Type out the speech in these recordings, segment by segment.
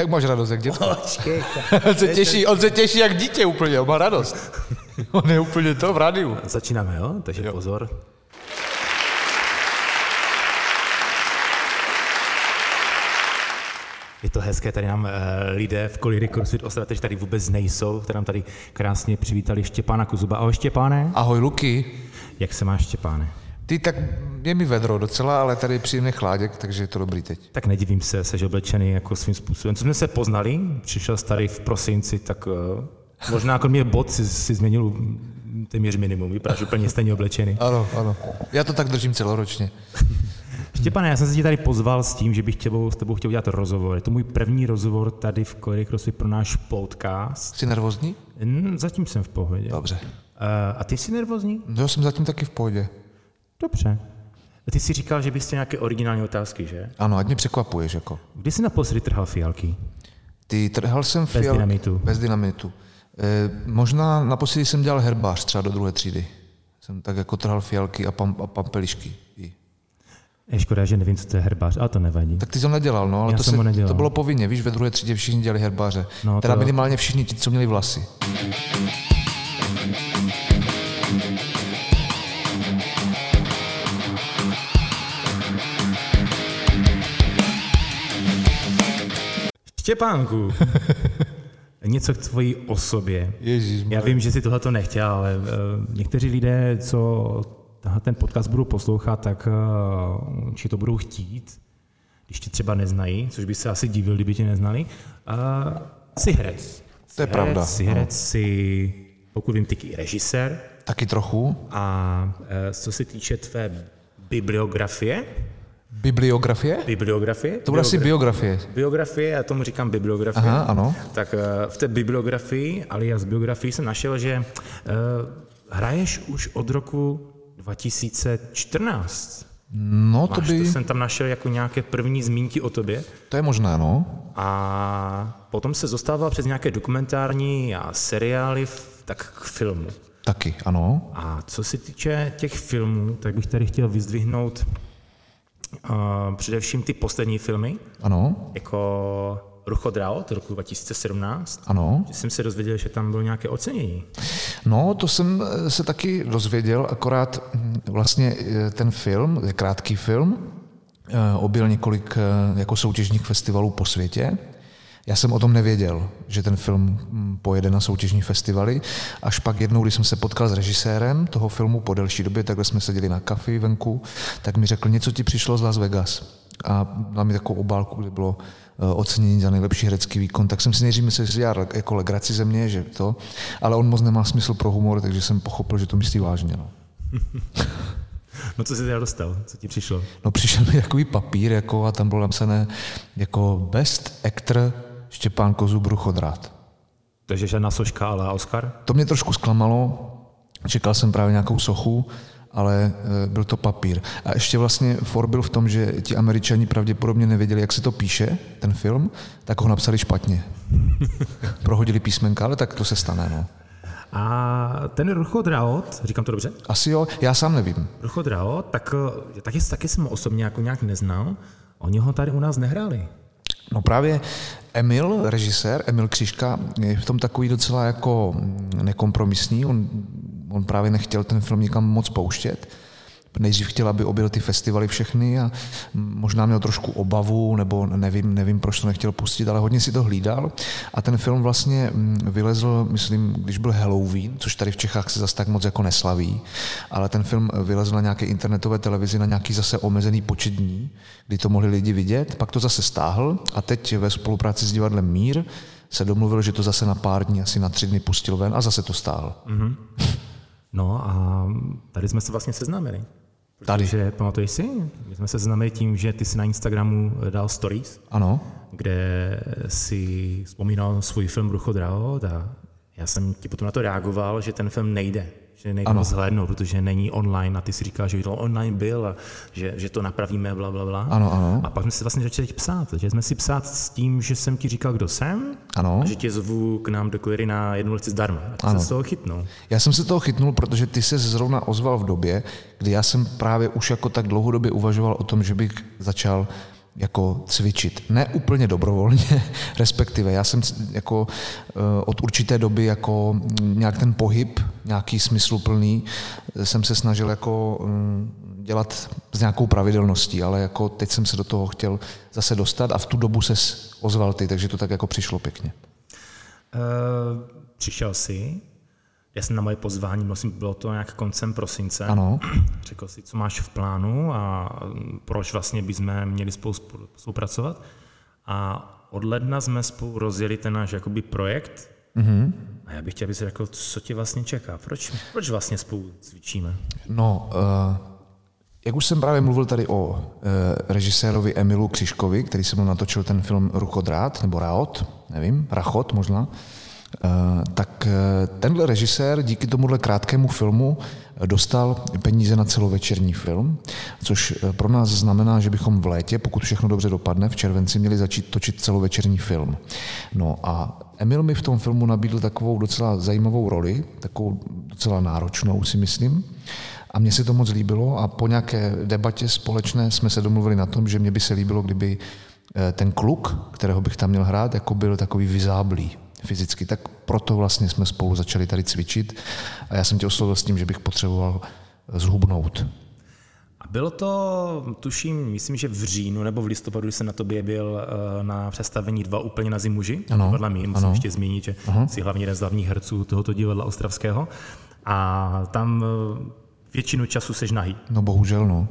Jak máš radost, jak děcko? Počkej. On se těší, on se těší jak dítě úplně, on má radost. On je úplně to v rádiu. Začínáme, jo? Takže jo. pozor. Je to hezké, tady nám uh, lidé v Kolíry CrossFit Ostrava, kteří tady vůbec nejsou, které nám tady krásně přivítali Štěpána Kuzuba. Ahoj Štěpáne. Ahoj Luky. Jak se máš Štěpáne? Ty tak je mi vedro docela, ale tady je příjemný chláděk, takže je to dobrý teď. Tak nedivím se, jsi oblečený jako svým způsobem. Co jsme se poznali, přišel tady v prosinci, tak uh, možná jako mě bod si, si změnil téměř minimum, vypadáš úplně stejně oblečený. Ano, ano. Já to tak držím celoročně. Štěpane, já jsem se tě tady pozval s tím, že bych tebou, s tebou chtěl udělat rozhovor. Je to můj první rozhovor tady v Kory CrossFit pro náš podcast. Jsi nervózní? Zatím jsem v pohodě. Dobře. Uh, a ty jsi nervózní? No, já jsem zatím taky v pohodě. Dobře. A ty jsi říkal, že bys chtěl nějaké originální otázky, že? Ano, ať mě překvapuješ, jako. Kdy jsi naposledy trhal fialky? Ty trhal jsem Bez fial... dynamitu. Bez dynamitu. E, možná naposledy jsem dělal herbář třeba do druhé třídy. Jsem tak jako trhal fialky a, pam, a pampelišky. I. Je škoda, že nevím, co to je herbář, ale to nevadí. Tak ty jsi to nedělal, no, ale Já to, jsem se, ho nedělal. to bylo povinně, víš, ve druhé třídě všichni dělali herbáře. No, teda to- minimálně všichni ti, co měli vlasy. Štěpánku, něco k tvojí osobě. Ježíš, Já vím, že si tohle to nechtěl, ale uh, někteří lidé, co ten podcast budou poslouchat, tak uh, určitě to budou chtít, když tě třeba neznají, což by se asi divil, kdyby tě neznali. Uh, jsi herec. To je Jsi pravda, Herec, jsi herec, jsi, pokud vím, i režisér. Taky trochu. A uh, co se týče tvé bibliografie, Bibliografie? bibliografie, To bude asi biografie. biografie, já tomu říkám bibliografie. Aha, ano. Tak eh, v té bibliografii, alias biografii, jsem našel, že uh, hraješ už od roku 2014. No, to Máš, by, to jsem tam našel jako nějaké první zmínky o tobě. to je možné, no. A potom se dostával přes nějaké dokumentární a seriály tak k filmu. Taky, ano. A co se týče těch filmů, tak bych tady chtěl vyzdvihnout uh, především ty poslední filmy, Ano, jako Ruchodrao od roku 2017. ano. Že jsem se dozvěděl, že tam bylo nějaké ocenění. No, to jsem eh, se taky dozvěděl, akorát hm, vlastně eh, ten film, je krátký film, eh, objel několik jako soutěžních festivalů po světě. Já jsem o tom nevěděl, že ten film hm, pojede na soutěžní festivaly. Až pak jednou, když jsem se potkal s režisérem toho filmu po delší době, takhle jsme seděli na kafi venku, tak mi řekl, něco ti přišlo z Las Vegas. A dal mi takovou obálku, kde bylo eh, ocenění za nejlepší herecký výkon, tak jsem si nejdřív myslel, že si dělá jako legraci ze mě, že to, ale on moc nemá smysl pro humor, takže jsem pochopil, že to myslí vážně. No, No co jsi teda dostal? Co ti přišlo? no přišel mi takový papír jako, a tam bylo napsané jako Best Actor Štěpán Kozub Ruchodrát. Takže žádná soška, ale Oscar? To mě trošku zklamalo, čekal jsem právě nějakou sochu, ale e, byl to papír. A ještě vlastně for byl v tom, že ti američani pravděpodobně nevěděli, jak se to píše, ten film, tak ho napsali špatně. Prohodili písmenka, ale tak to se stane, no. A ten Ruchodraot, říkám to dobře? Asi jo, já sám nevím. Ruchodraot, tak eh, taky, taky jsem ho osobně jako nějak neznal. Oni ho tady u nás nehráli. No právě Emil, režisér, Emil Křižka, je v tom takový docela jako nekompromisní. On, on právě nechtěl ten film nikam moc pouštět. Nejdřív chtěl, aby objel ty festivaly všechny a možná měl trošku obavu, nebo nevím, nevím, proč to nechtěl pustit, ale hodně si to hlídal. A ten film vlastně mm, vylezl, myslím, když byl Halloween, což tady v Čechách se zase tak moc jako neslaví, ale ten film vylezl na nějaké internetové televizi na nějaký zase omezený počet dní, kdy to mohli lidi vidět, pak to zase stáhl a teď ve spolupráci s divadlem Mír se domluvil, že to zase na pár dní, asi na tři dny pustil ven a zase to stáhl. No a tady jsme se vlastně seznámili. Tady. Protože, pamatuješ si, my jsme se seznámili tím, že ty si na Instagramu dal stories, Ano, kde si vzpomínal svůj film Ruchodraot a já jsem ti potom na to reagoval, že ten film nejde, že nejde Ano. zhlédnout, protože není online a ty si říkal, že to online byl a že, že to napravíme, bla, bla, bla. Ano, ano. A pak jsme si vlastně začali psát, že jsme si psát s tím, že jsem ti říkal, kdo jsem ano. a že tě zvu k nám do Kojery na jednu lekci zdarma. A ty Ano. se z toho chytnul. Já jsem se toho chytnul, protože ty se zrovna ozval v době, kdy já jsem právě už jako tak dlouhodobě uvažoval o tom, že bych začal jako cvičit. Ne úplně dobrovolně, respektive já jsem jako od určité doby jako mm, nějak ten pohyb, nějaký smysluplný, jsem se snažil jako mm, dělat s nějakou pravidelností, ale jako teď jsem se do toho chtěl zase dostat a v tu dobu se ozval ty, takže to tak jako přišlo pěkně. Uh, přišel jsi, já jsem na moje pozvání, myslím, bylo to nějak koncem prosince. Ano. Řekl si, co máš v plánu a proč vlastně bychom měli spolu spolupracovat. A od ledna jsme spolu rozjeli ten náš jakoby projekt. Mm-hmm. A já bych chtěl, aby si řekl, co tě vlastně čeká. Proč, proč vlastně spolu cvičíme? No, uh, jak už jsem právě mluvil tady o uh, režisérovi Emilu Křiškovi, který se mnou natočil ten film Ruchodrát, nebo Raot, nevím, Rachot možná, Eh, tak eh, tenhle režisér díky tomuhle krátkému filmu eh, dostal peníze na celovečerní film, což pro nás znamená, že bychom v létě, pokud všechno dobře dopadne, v červenci měli začít točit celovečerní film. No a Emil mi v tom filmu nabídl takovou docela zajímavou roli, takovou docela náročnou si myslím, a mně se to moc líbilo a po nějaké debatě společné jsme se domluvili na tom, že mě by se líbilo, kdyby ten kluk, kterého bych tam měl hrát, jako byl takový vyzáblý, fyzicky, tak proto vlastně jsme spolu začali tady cvičit a já jsem tě oslovil s tím, že bych potřeboval zhubnout. A bylo to, tuším, myslím, že v říjnu nebo v listopadu, když jsem na tobě byl eh, na představení dva úplně na zimuži. Ano, divadla mi, musím ano. ještě zmínit, že Aha. jsi hlavně jeden z hlavních herců tohoto divadla ostravského. A tam eh, většinu času seš nahý. No bohužel, no.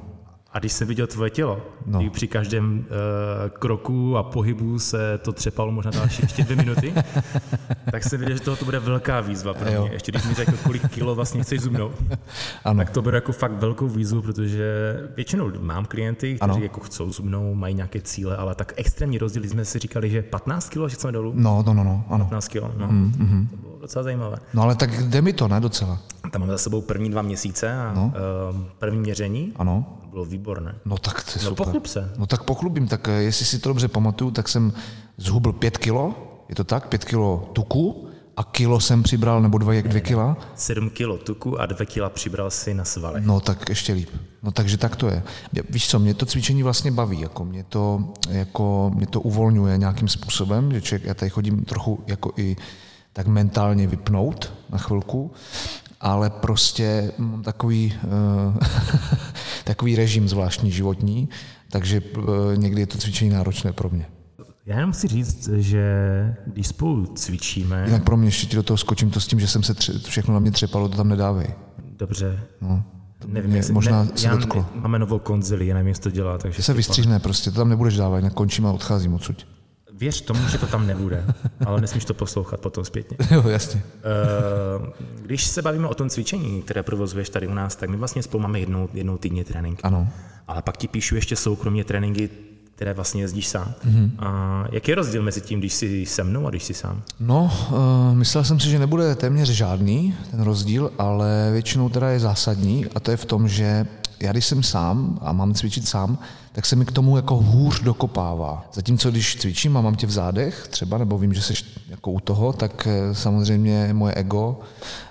A když jsem viděl tvoje tělo, no. při každém uh, kroku a pohybu se to třepalo možná další ještě dvě minuty, tak jsem viděl, že toho to bude velká výzva pro mě. Ještě když mi řekl, kolik kilo vlastně chceš zumnout, ano. tak to bude jako fakt velkou výzvu, protože většinou mám klienty, kteří ano. jako chcou zubnou, mají nějaké cíle, ale tak extrémní rozdíl, jsme si říkali, že 15 kilo, že chceme dolů. No, no, no, no ano. 15 kilo, no. Mm, mm. Docela zajímavé. No ale tak jde mi to, ne docela. Tam máme za sebou první dva měsíce a no. uh, první měření. Ano bylo výborné. No tak to je no, super. pochlub se. No tak pochlubím, tak eh, jestli si to dobře pamatuju, tak jsem zhubl pět kilo, je to tak? Pět kilo tuku a kilo jsem přibral, nebo dva, jak dvě kila? Sedm kilo tuku a dvě kila přibral si na svalech. No tak ještě líp. No takže tak to je. Víš co, mě to cvičení vlastně baví, jako mě to, jako, mě to uvolňuje nějakým způsobem, že člověk, já tady chodím trochu jako i tak mentálně vypnout na chvilku ale prostě mám takový, uh, takový režim zvláštní životní, takže uh, někdy je to cvičení náročné pro mě. Já jenom chci říct, že když spolu cvičíme... Jinak pro mě ještě ti do toho skočím to s tím, že jsem se tře- všechno na mě třepalo, to tam nedávej. Dobře. No. Nevím, jak možná ne, se dotklo. Máme novou konzili, já nevím, jestli to dělá. Takže se vystříhne prostě, to tam nebudeš dávat, končím a odcházím odsud. Věř tomu, že to tam nebude, ale nesmíš to poslouchat potom zpětně. Jo, jasně. Eh, když se bavíme o tom cvičení, které provozuješ tady u nás, tak my vlastně spolu máme jednou, jednou týdně trénink. Ano. Ale pak ti píšu ještě soukromně tréninky, které vlastně jezdíš sám. Mm-hmm. A jaký je rozdíl mezi tím, když jsi se mnou a když jsi sám? No, uh, myslel jsem si, že nebude téměř žádný ten rozdíl, ale většinou teda je zásadní a to je v tom, že já když jsem sám a mám cvičit sám, tak se mi k tomu jako hůř dokopává. Zatímco když cvičím a mám tě v zádech třeba, nebo vím, že jsi jako u toho, tak eh, samozřejmě moje ego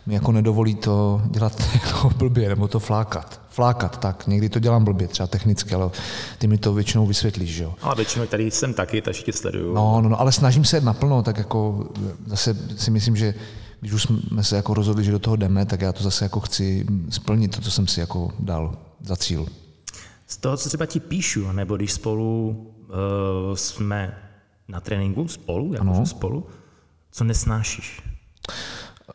mi jako nedovolí to dělat jako blbě, nebo to flákat. Flákat, tak. Někdy to dělám blbě, třeba technicky, ale ty mi to většinou vysvětlíš, jo. Ale většinou tady jsem taky, takže tě sleduju. No, no, no, ale snažím se naplno, tak jako zase si myslím, že když už jsme se jako rozhodli, že do toho jdeme, tak já to zase jako chci splnit, to, co jsem si jako dal za cíl. Z toho, co třeba ti píšu, nebo když spolu uh, jsme na tréninku, spolu, jakože spolu, co nesnášíš?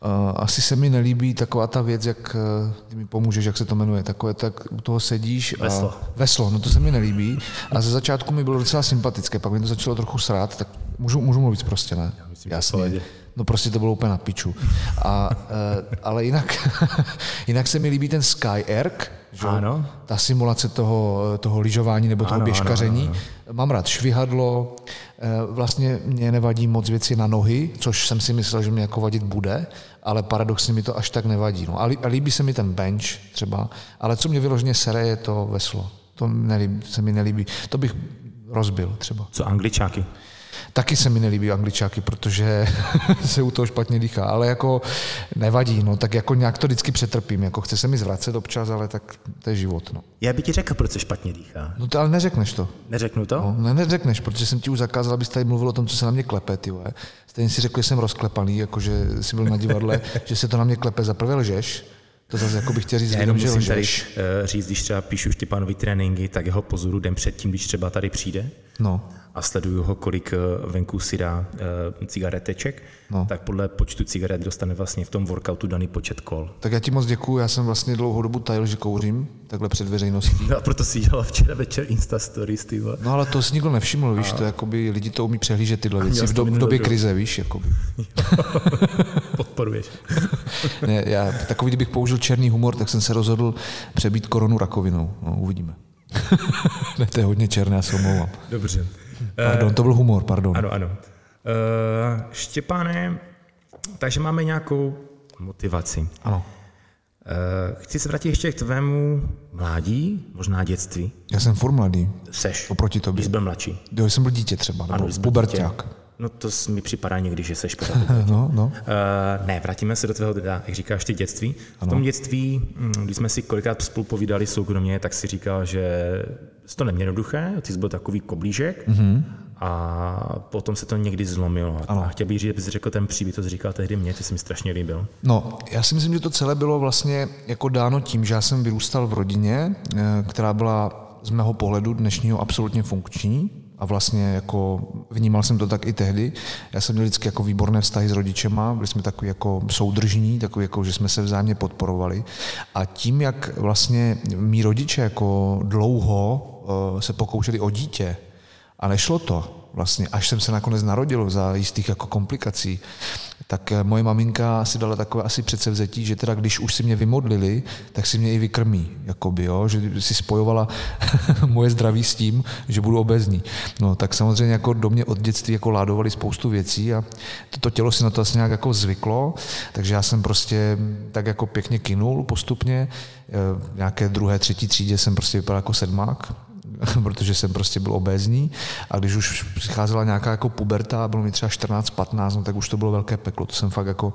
Uh, asi se mi nelíbí taková ta věc, jak uh, ty mi pomůžeš, jak se to jmenuje, takové, tak u toho sedíš. A, veslo. Veslo, no to se mi nelíbí. A ze začátku mi bylo docela sympatické, pak mi to začalo trochu srát, tak můžu, můžu mluvit prostě, ne? Myslím, Jasně. No prostě to bylo úplně na piču. A, uh, ale jinak, jinak se mi líbí ten Sky Erk, že? Ano. Ta simulace toho, toho lyžování nebo toho ano, běžkaření. Ano, ano, ano. Mám rád švihadlo, eh, vlastně mě nevadí moc věci na nohy, což jsem si myslel, že mě jako vadit bude, ale paradoxně mi to až tak nevadí. No. A líbí se mi ten bench třeba, ale co mě vyloženě sere, je to veslo. To nelíbí, se mi nelíbí. To bych rozbil třeba. Co angličáky? Taky se mi nelíbí angličáky, protože se u toho špatně dýchá, ale jako nevadí, no, tak jako nějak to vždycky přetrpím, jako chce se mi zvracet občas, ale tak to je život, no. Já bych ti řekl, proč se špatně dýchá. No to ale neřekneš to. Neřeknu to? No, ne, neřekneš, protože jsem ti už zakázal, abys tady mluvil o tom, co se na mě klepe, ty vole. Stejně si řekl, že jsem rozklepaný, jako že jsi byl na divadle, že se to na mě klepe, za prvé lžeš, to zase jako bych chtěl říct, Já jenom že musím tady lžeš. eh, říct, když třeba píšu Štěpánovi tréninky, tak jeho pozoru den předtím, když třeba tady přijde No, a sleduju ho, kolik eh, venku si dá eh, cigareteček, No. tak podle počtu cigaret dostane vlastně v tom workoutu daný počet kol. tak já ti moc děkuju, já jsem vlastně dlouhou dobu tajil, že kouřím, takhle před veřejností. No a proto si dělal včera večer Insta Stories, ty. No ale to si nikdo nevšiml, víš, to jakoby lidi to umí přehlížet tyhle věci v, do, v době krize, víš, jakoby. Podporuješ. Ne, já, takový, kdybych použil černý humor, tak jsem se rozhodl přebít koronu rakovinou. No, uvidíme. ne, to je hodně černé, já se omlouvám. Dobře. Pardon, to byl humor, pardon. Ano, ano. Uh, Štěpáne, takže máme nějakou motivaci. Ano. Uh, chci se vrátit ještě k tvému mládí, možná dětství. Já jsem furt mladý, Seš. oproti tobě. Jsi byl mladší. Jo, jsem byl dítě třeba, nebo jsi byl puberták. No to mi připadá někdy, že seš pořád. No, no. Uh, ne, vrátíme se do tvého, teda, jak říkáš ty dětství. V tom dětství, mm, když jsme si kolikrát spolu povídali soukromně, tak si říkal, že to neměl jednoduché, ty jsi byl takový koblížek mm-hmm. a potom se to někdy zlomilo. A chtěl bych říct, abys řekl ten příběh, to jsi říkal tehdy mě, ty se mi strašně líbil. No, já si myslím, že to celé bylo vlastně jako dáno tím, že já jsem vyrůstal v rodině, eh, která byla z mého pohledu dnešního absolutně funkční a vlastně jako vnímal jsem to tak i tehdy. Já jsem měl vždycky jako výborné vztahy s rodičema, byli jsme takový jako soudržní, takový jako, že jsme se vzájemně podporovali. A tím, jak vlastně mý rodiče jako dlouho se pokoušeli o dítě a nešlo to, vlastně, až jsem se nakonec narodil za jistých jako komplikací, tak eh, moje maminka si dala takové asi předsevzetí, že teda když už si mě vymodlili, tak si mě i vykrmí, jakoby, jo? že si spojovala moje zdraví s tím, že budu obezní. No tak samozřejmě jako do mě od dětství jako ládovali spoustu věcí a to tělo si na to asi nějak jako zvyklo, takže já jsem prostě tak jako pěkně kinul postupně, Eh, v nějaké druhé, třetí třídě jsem prostě vypadal jako sedmák, protože jsem prostě byl obézní a když už přicházela nějaká jako puberta a bylo mi třeba 14-15, no tak už to bylo velké peklo. To jsem fakt jako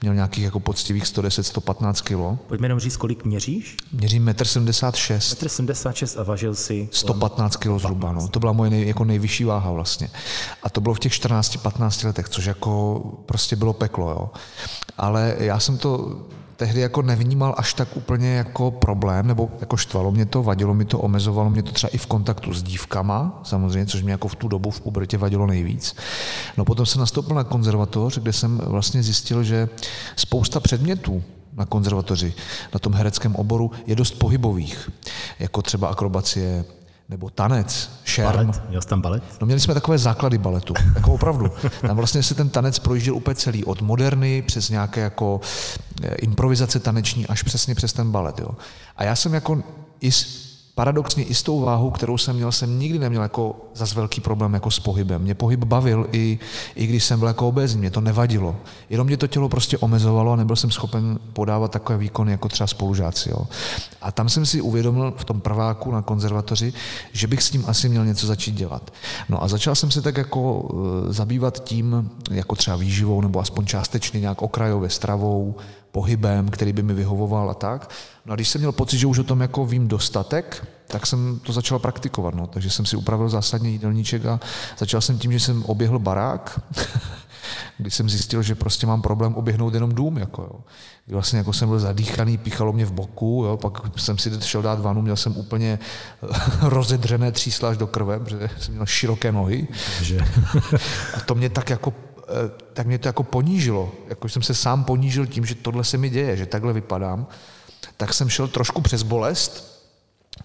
měl nějakých jako poctivých 110-115 kilo. Pojďme jenom říct, kolik měříš? Měřím 1,76 m, 76 a vážil si 115 kg zhruba. No. To byla moje nej, jako nejvyšší váha vlastně. A to bylo v těch 14-15 letech, což jako prostě bylo peklo. Jo. Ale já jsem to tehdy jako nevnímal až tak úplně jako problém, nebo jako štvalo mě to, vadilo mi to, omezovalo mě to třeba i v kontaktu s dívkama, samozřejmě, což mě jako v tu dobu v pubertě vadilo nejvíc. No potom jsem nastoupil na konzervatoř, kde jsem vlastně zjistil, že spousta předmětů, na konzervatoři, na tom hereckém oboru, je dost pohybových, jako třeba akrobacie, nebo tanec, šerm. balet. Měl jsi tam balet? No měli jsme takové základy baletu, jako opravdu. Tam vlastně se ten tanec projížděl úplně celý, od moderny přes nějaké jako eh, improvizace taneční až přesně přes ten balet. Jo. A já jsem jako i s, paradoxně i s tou váhou, kterou jsem měl, jsem nikdy neměl jako zas velký problém jako s pohybem. Mě pohyb bavil i, i když jsem byl jako obézní, mě to nevadilo. Jenom mě to tělo prostě omezovalo a nebyl jsem schopen podávat takové výkony jako třeba spolužáci. Jo. A tam jsem si uvědomil v tom prváku na konzervatoři, že bych s tím asi měl něco začít dělat. No a začal jsem se tak jako eh, zabývat tím, jako třeba výživou nebo aspoň částečně nějak okrajově stravou, pohybem, který by mi vyhovoval a tak. No a když jsem měl pocit, že už o tom jako vím dostatek, tak jsem to začal praktikovat. No. Takže jsem si upravil zásadně jídelníček a začal jsem tím, že jsem oběhl barák, kdy jsem zjistil, že prostě mám problém oběhnout jenom dům. Jako, jo. Kdy vlastně jako jsem byl zadýchaný, píchalo mě v boku, jo, pak jsem si šel dát vanu, měl jsem úplně rozedřené třísla až do krve, protože jsem měl široké nohy. Že? A to mě tak jako tak mě to jako ponížilo. Jako jsem se sám ponížil tím, že tohle se mi děje, že takhle vypadám. Tak jsem šel trošku přes bolest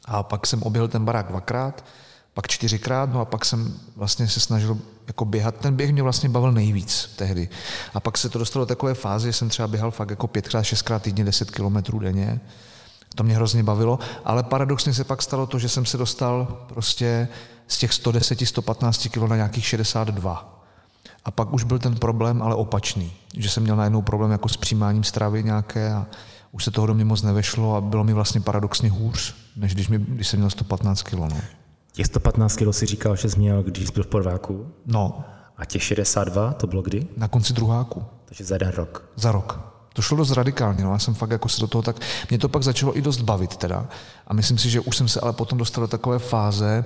a pak jsem oběhl ten barák dvakrát, pak čtyřikrát, no a pak jsem vlastně se snažil jako běhat. Ten běh mě vlastně bavil nejvíc tehdy. A pak se to dostalo do takové fáze, že jsem třeba běhal fakt jako pětkrát, šestkrát týdně, deset kilometrů denně. To mě hrozně bavilo, ale paradoxně se pak stalo to, že jsem se dostal prostě z těch 110, 115 kg na nějakých 62. A pak už byl ten problém ale opačný, že jsem měl najednou problém jako s přijímáním stravy nějaké a už se toho do mě moc nevešlo a bylo mi vlastně paradoxně hůř, než když, mi, když jsem měl 115 kg. No. Těch 115 kg si říkal, že jsi měl, když jsi byl v prváku. No. A těch 62, to bylo kdy? Na konci druháku. Takže za jeden rok. Za rok. To šlo dost radikálně, no. já jsem fakt jako se do toho tak, mě to pak začalo i dost bavit teda. A myslím si, že už jsem se ale potom dostal do takové fáze e,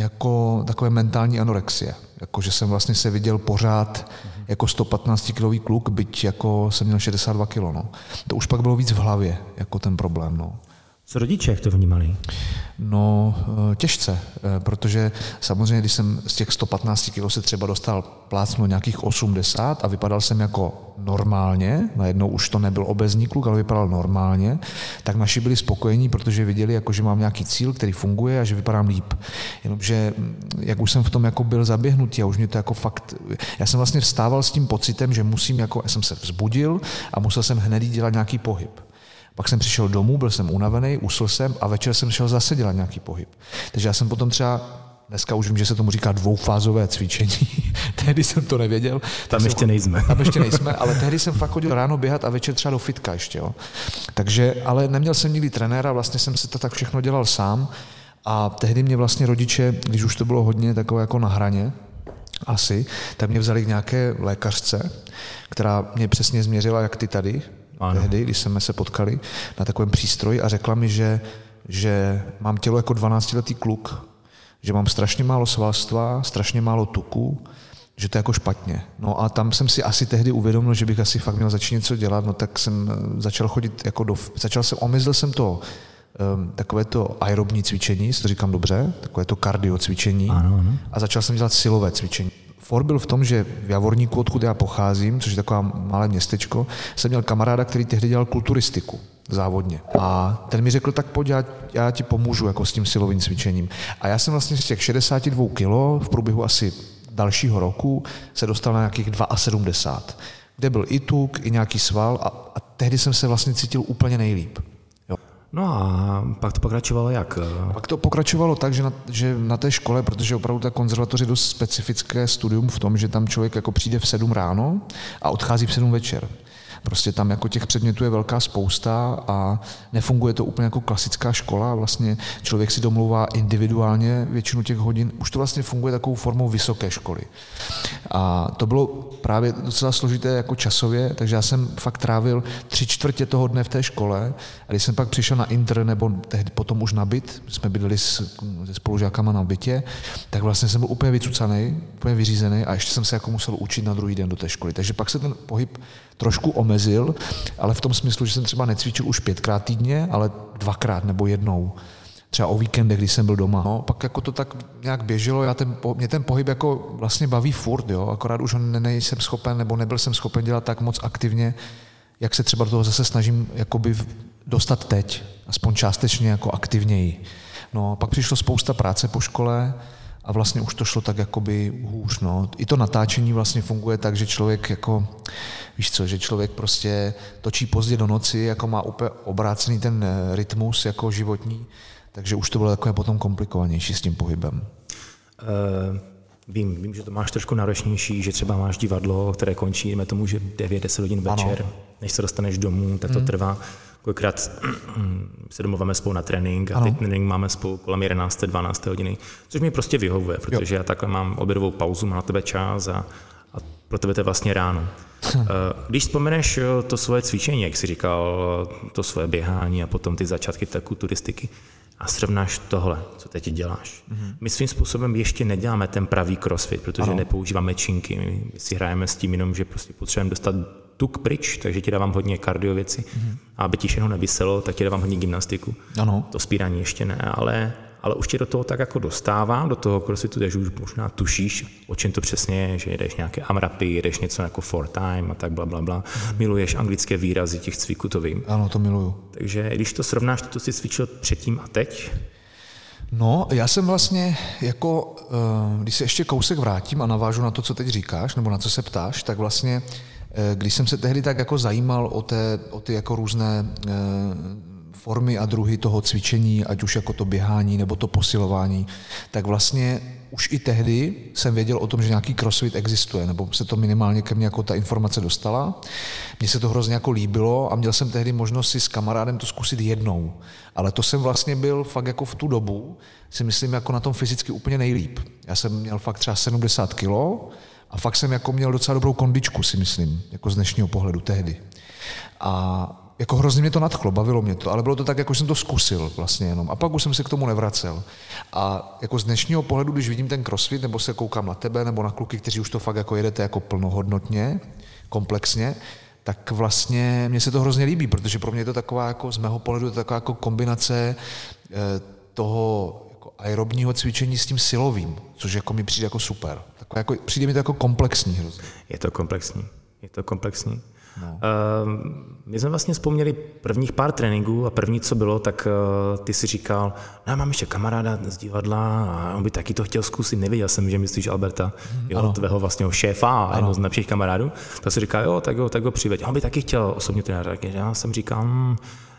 jako takové mentální anorexie. Jako, že jsem vlastně se viděl pořád jako 115 kilový kluk, byť jako jsem měl 62 kg. No. To už pak bylo víc v hlavě, jako ten problém. No. Co rodiče, jak to vnímali? No, eh, těžce, eh, protože samozřejmě, když jsem z těch 115 kg se třeba dostal plácnu nějakých 80 a vypadal jsem jako normálně, najednou už to nebyl obezní kluk, ale vypadal normálně, tak naši byli spokojení, protože viděli, jako, že mám nějaký cíl, který funguje a že vypadám líp. Jenomže, mm, jak už jsem v tom jako byl zaběhnutý a už mě to jako fakt, já jsem vlastně vstával s tím pocitem, že musím, jako, já jsem se vzbudil a musel jsem hned dělat nějaký pohyb. Pak jsem přišel domů, byl jsem unavený, usl jsem a večer jsem šel zase dělat nějaký pohyb. Takže já jsem potom třeba Dneska už vím, že se tomu říká dvoufázové cvičení. tehdy jsem to nevěděl. Tam ještě jsem, nejsme. Tam ještě nejsme, ale tehdy jsem fakt chodil ráno běhat a večer třeba do fitka ještě. Jo. Takže, ale neměl jsem nikdy trenéra, vlastně jsem si to tak všechno dělal sám. A tehdy mě vlastně rodiče, když už to bylo hodně takové jako na hraně, asi, tak mě vzali k nějaké lékařce, která mě přesně změřila, jak ty tady, ano. tehdy, když jsme se potkali na takovém přístroji a řekla mi, že, že mám tělo jako 12-letý kluk, že mám strašně málo svalstva, strašně málo tuku, že to je jako špatně. No a tam jsem si asi tehdy uvědomil, že bych asi fakt měl začít něco dělat, no tak jsem eh, začal chodit jako do, začal jsem, omyslel jsem to um, takové to aerobní cvičení, to říkám dobře, takové to kardio cvičení ano, ano. a začal jsem dělat silové cvičení. For byl v tom, že v Javorníku, odkud já pocházím, což je taková malé městečko, jsem měl kamaráda, který tehdy dělal kulturistiku závodně. A ten mi řekl, tak pojď, já, já ti pomůžu jako s tím silovým cvičením. A já jsem vlastně z těch 62 kilo v průběhu asi dalšího roku se dostal na nějakých 72, kde byl i tuk, i nějaký sval a, a tehdy jsem se vlastně cítil úplně nejlíp. No a pak to pokračovalo jak? Pak to pokračovalo tak, že na, že na té škole, protože opravdu ta konzervatoř je dost specifické studium v tom, že tam člověk jako přijde v 7 ráno a odchází v 7 večer. Prostě tam jako těch předmětů je velká spousta a nefunguje to úplně jako klasická škola. Vlastně člověk si domluvá individuálně většinu těch hodin. Už to vlastně funguje takovou formou vysoké školy. A to bylo právě docela složité jako časově, takže já jsem fakt trávil tři čtvrtě toho dne v té škole a když jsem pak přišel na inter nebo tehdy potom už na byt, jsme bydleli s, se spolužákama na bytě, tak vlastně jsem byl úplně vycucaný, úplně vyřízený a ještě jsem se jako musel učit na druhý den do té školy. Takže pak se ten pohyb trošku omezil, ale v tom smyslu, že jsem třeba necvičil už pětkrát týdně, ale dvakrát nebo jednou. Třeba o víkendech, když jsem byl doma. No, pak jako to tak nějak běželo, já ten, mě ten pohyb jako vlastně baví furt, jo, akorát už nejsem schopen, nebo nebyl jsem schopen dělat tak moc aktivně, jak se třeba do toho zase snažím jakoby dostat teď, aspoň částečně jako aktivněji. No, pak přišlo spousta práce po škole, a vlastně už to šlo tak jakoby hůř. No. I to natáčení vlastně funguje tak, že člověk jako, víš co, že člověk prostě točí pozdě do noci, jako má úplně obrácený ten eh, rytmus jako životní, takže už to bylo takové potom komplikovanější s tím pohybem. Uh... Vím, vím, že to máš trošku náročnější, že třeba máš divadlo, které končí, jdeme tomu, že 9-10 hodin večer, ano. než se dostaneš domů, tak to hmm. trvá kolikrát se domluváme spolu na trénink a teď trénink máme spolu kolem 11. 12. hodiny, což mi prostě vyhovuje, protože jo. já takhle mám obědovou pauzu, mám na tebe čas a, a pro tebe to je vlastně ráno. Hm. Eh, když vzpomeneš eh, to svoje cvičení, jak jsi říkal, to svoje běhání a potom ty začátky té kulturistiky a srovnáš tohle, co teď děláš. Mm-hmm. My svým způsobem ještě neděláme ten pravý crossfit, protože ano. nepoužíváme činky, my si hrajeme s tím jenom, že prostě potřebujeme dostat tuk pryč, takže ti dávám hodně kardio věci. Mm-hmm. A aby ti všechno nevyselo, tak ti dávám hodně gymnastiku. Ano. To spírání ještě ne, ale, ale už tě do toho tak jako dostávám, do toho crossfitu, takže už možná tušíš, o čem to přesně je, že jedeš nějaké amrapy, jedeš něco jako for time a tak bla, bla, bla. Mm-hmm. Miluješ anglické výrazy těch cviků, to vím. Ano, to miluju. Takže když to srovnáš, to, co jsi cvičil předtím a teď, No, já jsem vlastně jako, eh, když se ještě kousek vrátím a navážu na to, co teď říkáš, nebo na co se ptáš, tak vlastně když jsem se tehdy tak jako zajímal o, té, o ty jako různé eh, formy a druhy toho cvičení, ať už jako to běhání nebo to posilování, tak vlastně už i tehdy jsem věděl o tom, že nějaký crossfit existuje, nebo se to minimálně ke mně jako ta informace dostala. Mně se to hrozně jako líbilo a měl jsem tehdy možnost si s kamarádem to zkusit jednou. Ale to jsem vlastně byl fakt jako v tu dobu, si myslím, jako na tom fyzicky úplně nejlíp. Já jsem měl fakt třeba 70 kilo a fakt jsem jako měl docela dobrou kondičku, si myslím, jako z dnešního pohledu tehdy. A jako hrozně mě to nadchlo, bavilo mě to, ale bylo to tak, jako jsem to zkusil vlastně jenom. A pak už jsem se k tomu nevracel. A jako z dnešního pohledu, když vidím ten crossfit, nebo se koukám na tebe, nebo na kluky, kteří už to fakt jako jedete jako plnohodnotně, komplexně, tak vlastně mně se to hrozně líbí, protože pro mě je to taková, jako z mého pohledu, je to taková jako kombinace eh, toho jako aerobního cvičení s tím silovým, což jako mi přijde jako super. Takové jako, přijde mi to jako komplexní hrozně. Je to komplexní. Je to komplexní. No. Uh, my jsme vlastně vzpomněli prvních pár tréninků a první, co bylo, tak uh, ty si říkal, no, mám ještě kamaráda z divadla a on by taky to chtěl zkusit, nevěděl jsem, že myslíš Alberta, mm, jo, tvého vlastně šéfa a jedno z nejlepších kamarádů, tak si říkal, jo, tak ho, tak ho přiveď. On by taky chtěl osobně trénovat, já jsem říkal, hm,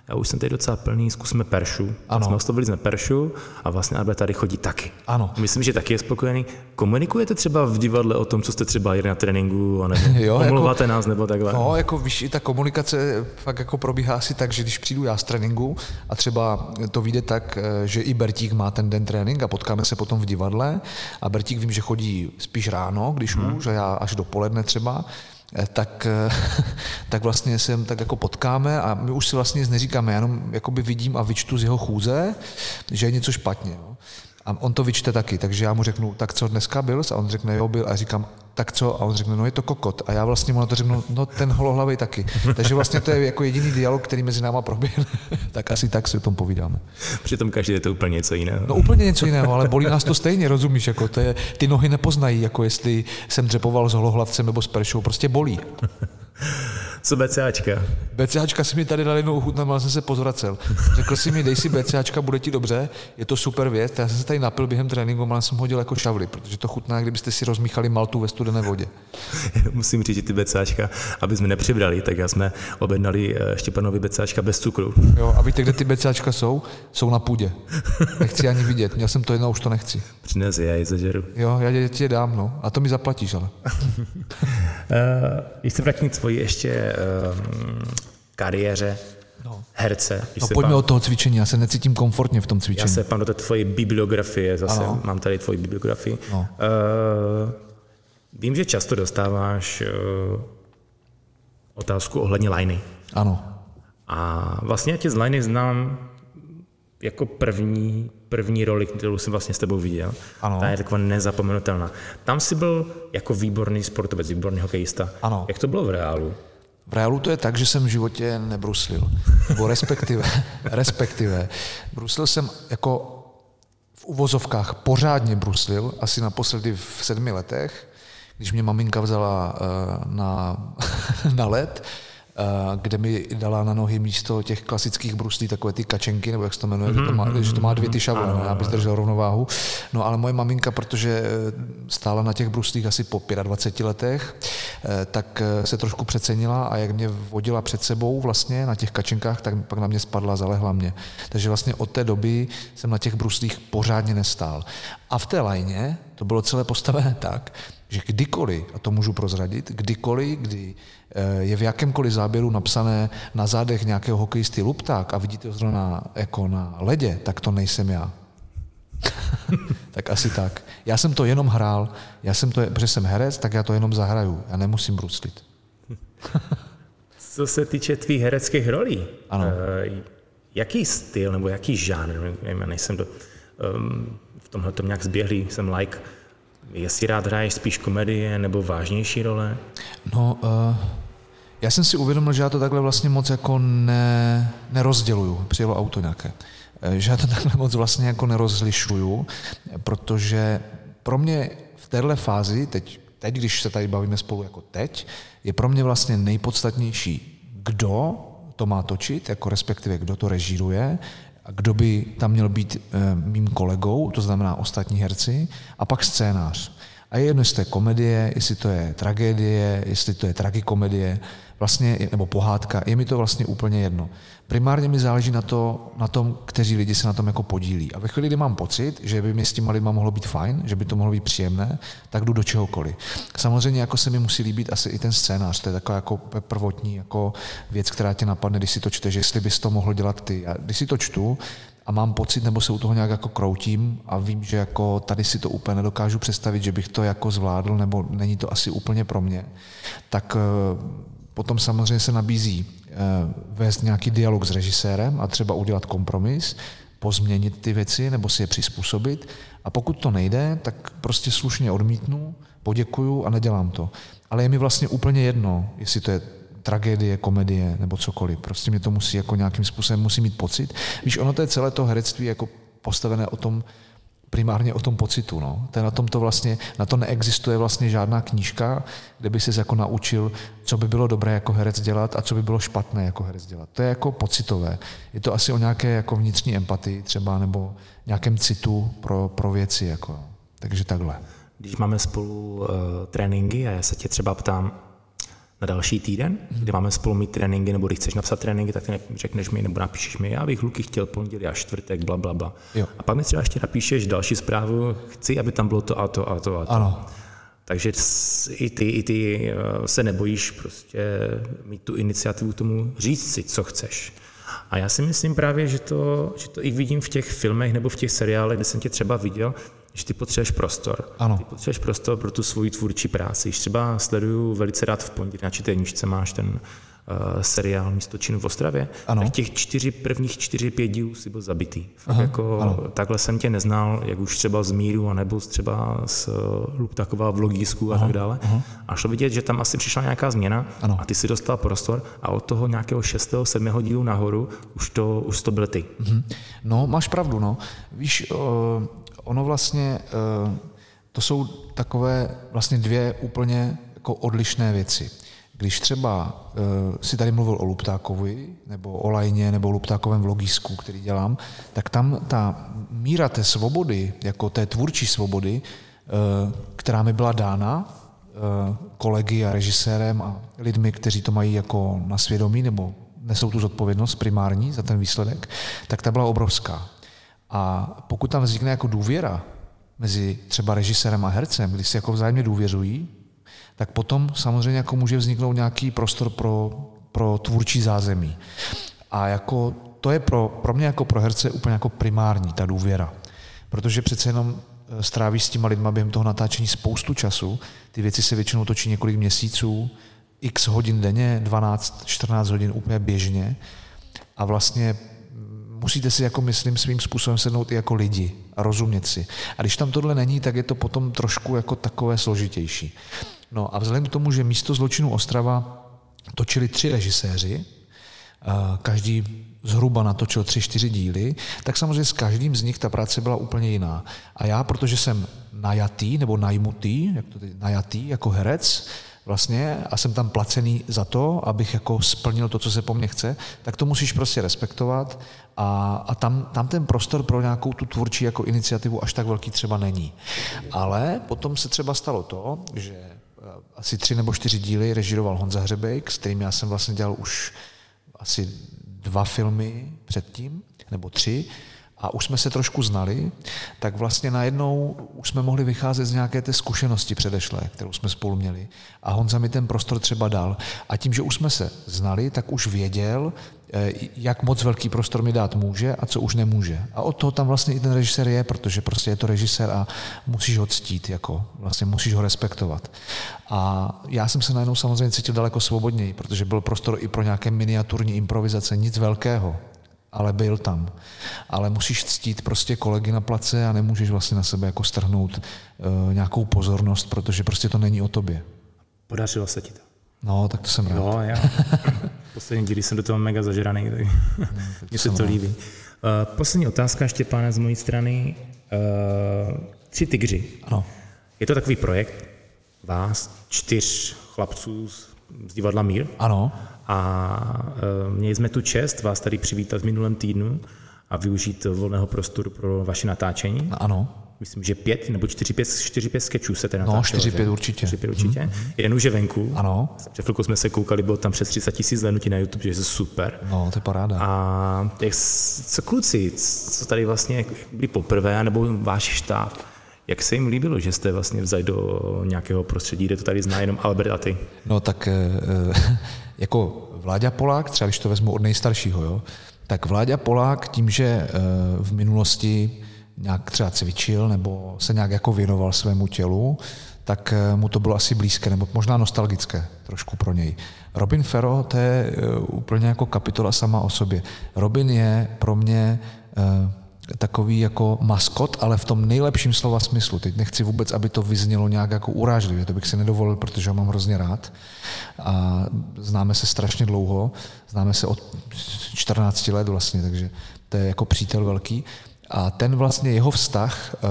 já už jsem tady docela plný, zkusme Peršu. Ano. Jsme oslovili jsme Peršu a vlastně Albert tady chodí taky. Ano. Myslím, že taky je spokojený. Komunikujete třeba v divadle o tom, co jste třeba jeli na tréninku, nebo jo, omlouváte jako, nás, nebo takhle? No, jako víš, i ta komunikace fakt jako probíhá asi tak, že když přijdu já z tréninku a třeba to vyjde tak, eh, že i Bertík má ten den trénink a potkáme se potom v divadle a Bertík vím, že chodí spíš ráno, když hmm. už, a já až dopoledne třeba, tak, tak vlastně se tak jako potkáme a my už si vlastně nic neříkáme, jenom jakoby vidím a vyčtu z jeho chůze, že je něco špatně. Jo. A on to vyčte taky, takže já mu řeknu, tak co dneska byl? A on řekne, jo, byl. A říkám, tak co? A on řekne, no je to kokot. A já vlastně mu na to řeknu, no ten holohlavý taky. Takže vlastně to je jako jediný dialog, který mezi náma proběhne. tak asi tak si o tom povídáme. Přitom každý je to úplně něco jiného. No úplně něco jiného, ale bolí nás to stejně, rozumíš? Jako to je, ty nohy nepoznají, jako jestli jsem dřepoval s holohlavcem nebo s peršou, prostě bolí. Co BCAčka? BCAčka si mi tady dali jednou ochutnal, ale jsem se pozvracel. Řekl si mi, dej si BCAčka, bude ti dobře, je to super věc. Já jsem se tady napil během tréninku, ale jsem hodil jako šavly, protože to chutná, kdybyste si rozmíchali maltu ve studené vodě. Musím říct, že ty BCAčka, aby jsme nepřibrali, tak já jsme objednali eh, Štěpanovi BCAčka bez cukru. Jo, a víte, kde ty BCAčka jsou? Jsou na půdě. Nechci ani vidět, měl jsem to jednou, už to nechci. Přines já je zažeru. Jo, já ti je dám, no. A to mi zaplatíš, ale. uh, když se vrátím k tvoji ještě kariéře no. herce. No pojďme pán... od toho cvičení, já se necítím komfortně v tom cvičení. Já se pán do té tvoje bibliografie, zase ano. mám tady tvoji bibliografii. No. Uh, vím, že často dostáváš uh, otázku ohledně liney. Ano. A vlastně já tě z liney znám jako první, první roli, kterou jsem vlastně s tebou viděl. Ano. Ta je taková nezapomenutelná. Tam jsi byl jako výborný sportovec, výborný hokejista. Ano. Jak to bylo v reálu? V reálu to je tak, že jsem v životě nebruslil. Nebo respektive, respektive, bruslil jsem jako v uvozovkách pořádně bruslil, asi naposledy v sedmi letech, když mě maminka vzala uh, na, na let Eh, kde mi dala na nohy místo těch klasických bruslí takové ty kačenky, nebo jak se to jmenuje, mm-hmm. že, to má, mhm, že to má dvě ty šavle, no, aby držel rovnováhu. No ale moje maminka, protože eh, stála na těch bruslích asi po 25 letech, eh, tak se trošku přecenila a jak mě vodila před sebou vlastně na těch kačenkách, tak pak na mě spadla, zalehla mě. Takže vlastně od té doby jsem na těch bruslích pořádně nestál. A v té lajně to bylo celé postavené tak, že kdykoliv, a to můžu prozradit, kdykoliv, kdy eh, je v jakémkoliv záběru napsané na zádech nějakého hokejisty Lupták a vidíte ho zrovna jako na ledě, tak to nejsem já. tak asi tak. Já jsem to jenom hrál, já jsem to, protože jsem herec, tak já to jenom zahraju. Já nemusím bruslit. Co se týče tvých hereckých rolí, ano. Uh, jaký styl nebo jaký žánr, nevím, já nejsem do, um, v tomhle tom nějak zběhlý, jsem like, Jestli rád hraješ spíš komedie nebo vážnější role? No, uh, já jsem si uvědomil, že já to takhle vlastně moc jako ne, nerozděluju. Přijelo auto nějaké. Eh, že já to takhle moc vlastně jako nerozlišuju, protože pro mě v téhle fázi, teď, teď, když se tady bavíme spolu jako teď, je pro mě vlastně nejpodstatnější, kdo to má točit, jako respektive kdo to režíruje, kdo by tam měl být e, mým kolegou, to znamená ostatní herci, a pak scénář. A je jedno, jestli to je komedie, jestli to je tragédie, jestli to je tragikomedie, vlastně, nebo pohádka, je mi to vlastně úplně jedno. Primárně mi záleží na, to, na tom, kteří lidi se na tom jako podílí. A ve chvíli, kdy mám pocit, že by mi s těma lidma mohlo být fajn, že by to mohlo být příjemné, tak jdu do čehokoliv. Samozřejmě jako se mi musí líbit asi i ten scénář, to je taková jako prvotní jako věc, která tě napadne, když si to čteš, jestli bys to mohl dělat ty. A když si to čtu, a mám pocit, nebo se u toho nějak jako kroutím a vím, že jako tady si to úplně nedokážu představit, že bych to jako zvládl, nebo není to asi úplně pro mě, tak eh, potom samozřejmě se nabízí vést nějaký dialog s režisérem a třeba udělat kompromis, pozměnit ty věci nebo si je přizpůsobit. A pokud to nejde, tak prostě slušně odmítnu, poděkuju a nedělám to. Ale je mi vlastně úplně jedno, jestli to je tragédie, komedie nebo cokoliv. Prostě mě to musí jako nějakým způsobem musí mít pocit. Víš, ono to je celé to herectví jako postavené o tom, primárně o tom pocitu. No. Ten na tom to vlastně, na to neexistuje vlastně žádná knížka, kde by se jako naučil, co by bylo dobré jako herec dělat a co by bylo špatné jako herec dělat. To je jako pocitové. Je to asi o nějaké jako vnitřní empatii třeba nebo nějakém citu pro, pro věci. Jako. Takže takhle. Když máme spolu uh, tréninky a já se tě třeba ptám, na další týden, kdy máme spolu mít tréninky, nebo když chceš napsat tréninky, tak ty řekneš mi nebo napíšeš mi, já bych Luky chtěl pondělí a čtvrtek, bla, bla, bla. Jo. A pak mi třeba ještě napíšeš další zprávu, chci, aby tam bylo to a to a to a to. Ano. Takže i ty, i ty eh, se nebojíš prostě mít tu iniciativu tomu říct si, co chceš. A já si myslím právě, že to, že to i vidím v těch filmech nebo v těch seriálech, kde jsem tě třeba viděl, že ty potřebuješ prostor. Ano. Ty potřebuješ prostor pro tu svoji tvůrčí práci. Když třeba sleduju velice rád v pondělí na čteníčce máš ten seriál Místo činu v Ostravě, ano. tak těch čtyři, prvních čtyři, pět dílů si byl zabitý. Aha, jako, ano. takhle jsem tě neznal, jak už třeba z Míru, anebo třeba z uh, Luptakova v Logísku a tak dále. Aha. A šlo vidět, že tam asi přišla nějaká změna ano. a ty si dostal prostor a od toho nějakého šestého, sedmého dílu nahoru už to, už to byl ty. Mhm. No, máš pravdu, no. Víš, uh ono vlastně, eh, to jsou takové vlastně dvě úplně jako odlišné věci. Když třeba uh, si tady mluvil o Luptákovi, nebo o Lajně, nebo o Luptákovém vlogisku, který dělám, tak tam ta míra té svobody, jako té tvůrčí svobody, uh, která mi byla dána uh, kolegy a režisérem a lidmi, kteří to mají jako na svědomí, nebo nesou tu zodpovědnost primární za ten výsledek, tak ta byla obrovská. A pokud tam vznikne jako důvěra mezi třeba režisérem a hercem, když si jako vzájemně důvěřují, tak potom samozřejmě jako může vzniknout nějaký prostor pro, pro tvůrčí zázemí. A jako to je pro, pro mě jako pro herce úplně jako primární, ta důvěra. Protože přece jenom e, strávíš s těma lidma během toho natáčení spoustu času, ty věci se většinou točí několik měsíců, x hodin denně, 12, 14 hodin úplně běžně a vlastně musíte si, jako myslím, svým způsobem sednout i jako lidi a rozumět si. A když tam tohle není, tak je to potom trošku jako takové složitější. No a vzhledem k tomu, že místo zločinu Ostrava točili tři režiséři, každý zhruba natočil tři, čtyři díly, tak samozřejmě s každým z nich ta práce byla úplně jiná. A já, protože jsem najatý nebo najmutý, jak to najatý jako herec, vlastně a jsem tam placený za to, abych jako splnil to, co se po mně chce, tak to musíš prostě respektovat a, a tam, tam ten prostor pro nějakou tu tvůrčí jako iniciativu až tak velký třeba není. Ale potom se třeba stalo to, že eh, asi tři nebo čtyři díly režíroval Honza Hřebejk, s kterým já jsem vlastně dělal už asi dva filmy předtím, nebo tři, a už jsme se trošku znali, tak vlastně najednou už jsme mohli vycházet z nějaké té zkušenosti předešlé, kterou jsme spolu měli. A Honza mi ten prostor třeba dal. A tím, že už jsme se znali, tak už věděl, eh, jak moc velký prostor mi dát může a co už nemůže. A od toho tam vlastně i ten režisér je, protože prostě je to režisér a musíš ho ctít, jako vlastně musíš ho respektovat. A já jsem se najednou samozřejmě cítil daleko svobodněji, protože byl prostor i pro nějaké miniaturní improvizace, nic velkého ale byl tam. Ale musíš ctít prostě kolegy na place a nemůžeš vlastně na sebe jako strhnout uh, nějakou pozornost, protože prostě to není o tobě. Podařilo se ti to. No, tak to jsem rád. Jo, já. Poslední díly jsem do toho mega zažraný, tak no, mně se to rád. líbí. Uh, poslední otázka, Štěpáne, z mojí strany. Uh, tři tygři. Ano. Je to takový projekt vás, čtyř chlapců z, z divadla Mír. Ano. A e, měli jsme tu čest vás tady přivítat v minulém týdnu a využít volného prostoru pro vaše natáčení. Ano. Myslím, že pět nebo čtyři, pět, čtyři pět sketchů se teda No, čtyři, pět určitě. Čtyři, pět určitě. Mm-hmm. Jeden už je venku. Ano. Před chvilkou jsme se koukali, bylo tam přes 30 tisíc zhlédnutí na YouTube, že je to super. No, to je paráda. A jak, co kluci, co tady vlastně byli poprvé, nebo váš štáb, jak se jim líbilo, že jste vlastně vzali do nějakého prostředí, kde to tady zná jenom Albert a ty? No tak eh, jako Vláďa Polák, třeba když to vezmu od nejstaršího, jo, tak Vláďa Polák tím, že eh, v minulosti nějak třeba cvičil nebo se nějak jako věnoval svému tělu, tak eh, mu to bylo asi blízké, nebo možná nostalgické trošku pro něj. Robin Ferro, to je úplně jako kapitola sama o sobě. Robin je pro mě takový jako maskot, ale v tom nejlepším slova smyslu. Teď nechci vůbec, aby to vyznělo nějak jako urážlivě, to bych si nedovolil, protože ho mám hrozně rád. A známe se strašně dlouho, známe se od 14 let vlastně, takže to je jako přítel velký. A ten vlastně jeho vztah eh,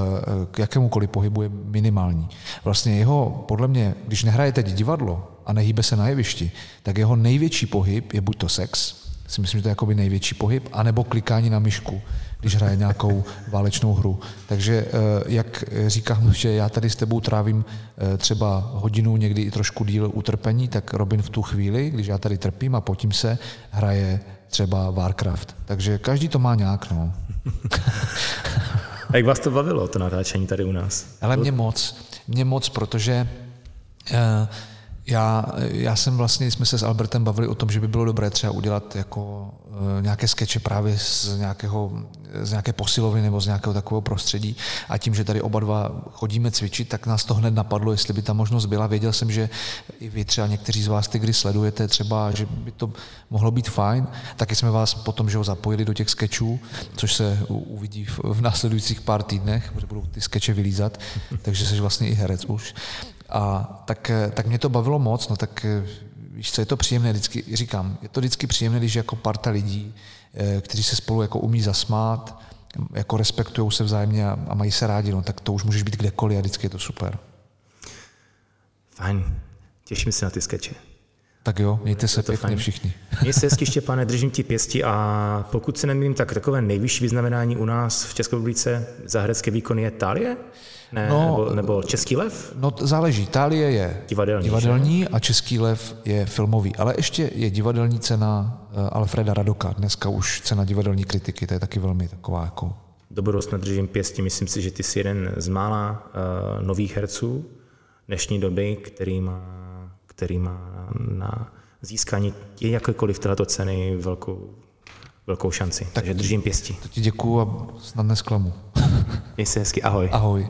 k jakémukoliv pohybu je minimální. Vlastně jeho, podle mě, když nehraje teď divadlo a nehýbe se na jevišti, tak jeho největší pohyb je buď to sex, si myslím, že to je jakoby největší pohyb, anebo klikání na myšku když hraje nějakou válečnou hru. Takže eh, jak říkám, že já tady s tebou trávím eh, třeba hodinu, někdy i trošku díl utrpení, tak Robin v tu chvíli, když já tady trpím a potím se, hraje třeba Warcraft. Takže každý to má nějak, no. a jak vás to bavilo, to natáčení tady u nás? Ale mě moc. Mě moc, protože uh, já, já jsem vlastně, jsme se s Albertem bavili o tom, že by bylo dobré třeba udělat jako e, nějaké skeče právě z, nějakého, z nějaké posilovny nebo z nějakého takového prostředí a tím, že tady oba dva chodíme cvičit, tak nás to hned napadlo, jestli by ta možnost byla. Věděl jsem, že i vy třeba někteří z vás ty kdy sledujete třeba, že by to mohlo být fajn. Taky jsme vás potom, že ho zapojili do těch skečů, což se uvidí v, v následujících pár týdnech, protože budou ty skeče vylízat, takže jsi vlastně i herec už. A tak, tak mě to bavilo moc, no tak víš co, je to příjemné, vždycky říkám, je to vždycky příjemné, když jako parta lidí, eh, kteří se spolu jako umí zasmát, jako respektují se vzájemně a, a mají se rádi, no tak to už můžeš být kdekoliv a vždycky je to super. Fajn, těším se na ty skeče. Tak jo, mějte se pěkně fajn. všichni. Měj se hezky, Štěpane, držím ti pěsti a pokud se nemýlím, tak takové nejvyšší vyznamenání u nás v České republice za herecké výkony je Talie? Ne, no, nebo, nebo Český lev? No záleží. Talie je divadelní, divadelní a Český lev je filmový. Ale ještě je divadelní cena eh, Alfreda Radoka. Dneska už cena divadelní kritiky, to je taky velmi taková jako... Do budoucna držím pěsti. Myslím si, že ty jsi jeden z mála uh, nových herců dnešní doby, který má, který má na získání jakékoliv této ceny velkou, velkou šanci. Tak, Takže držím pěsti. To ti děkuju a snad nesklamu. Měj se hezky, ahoj. Ahoj.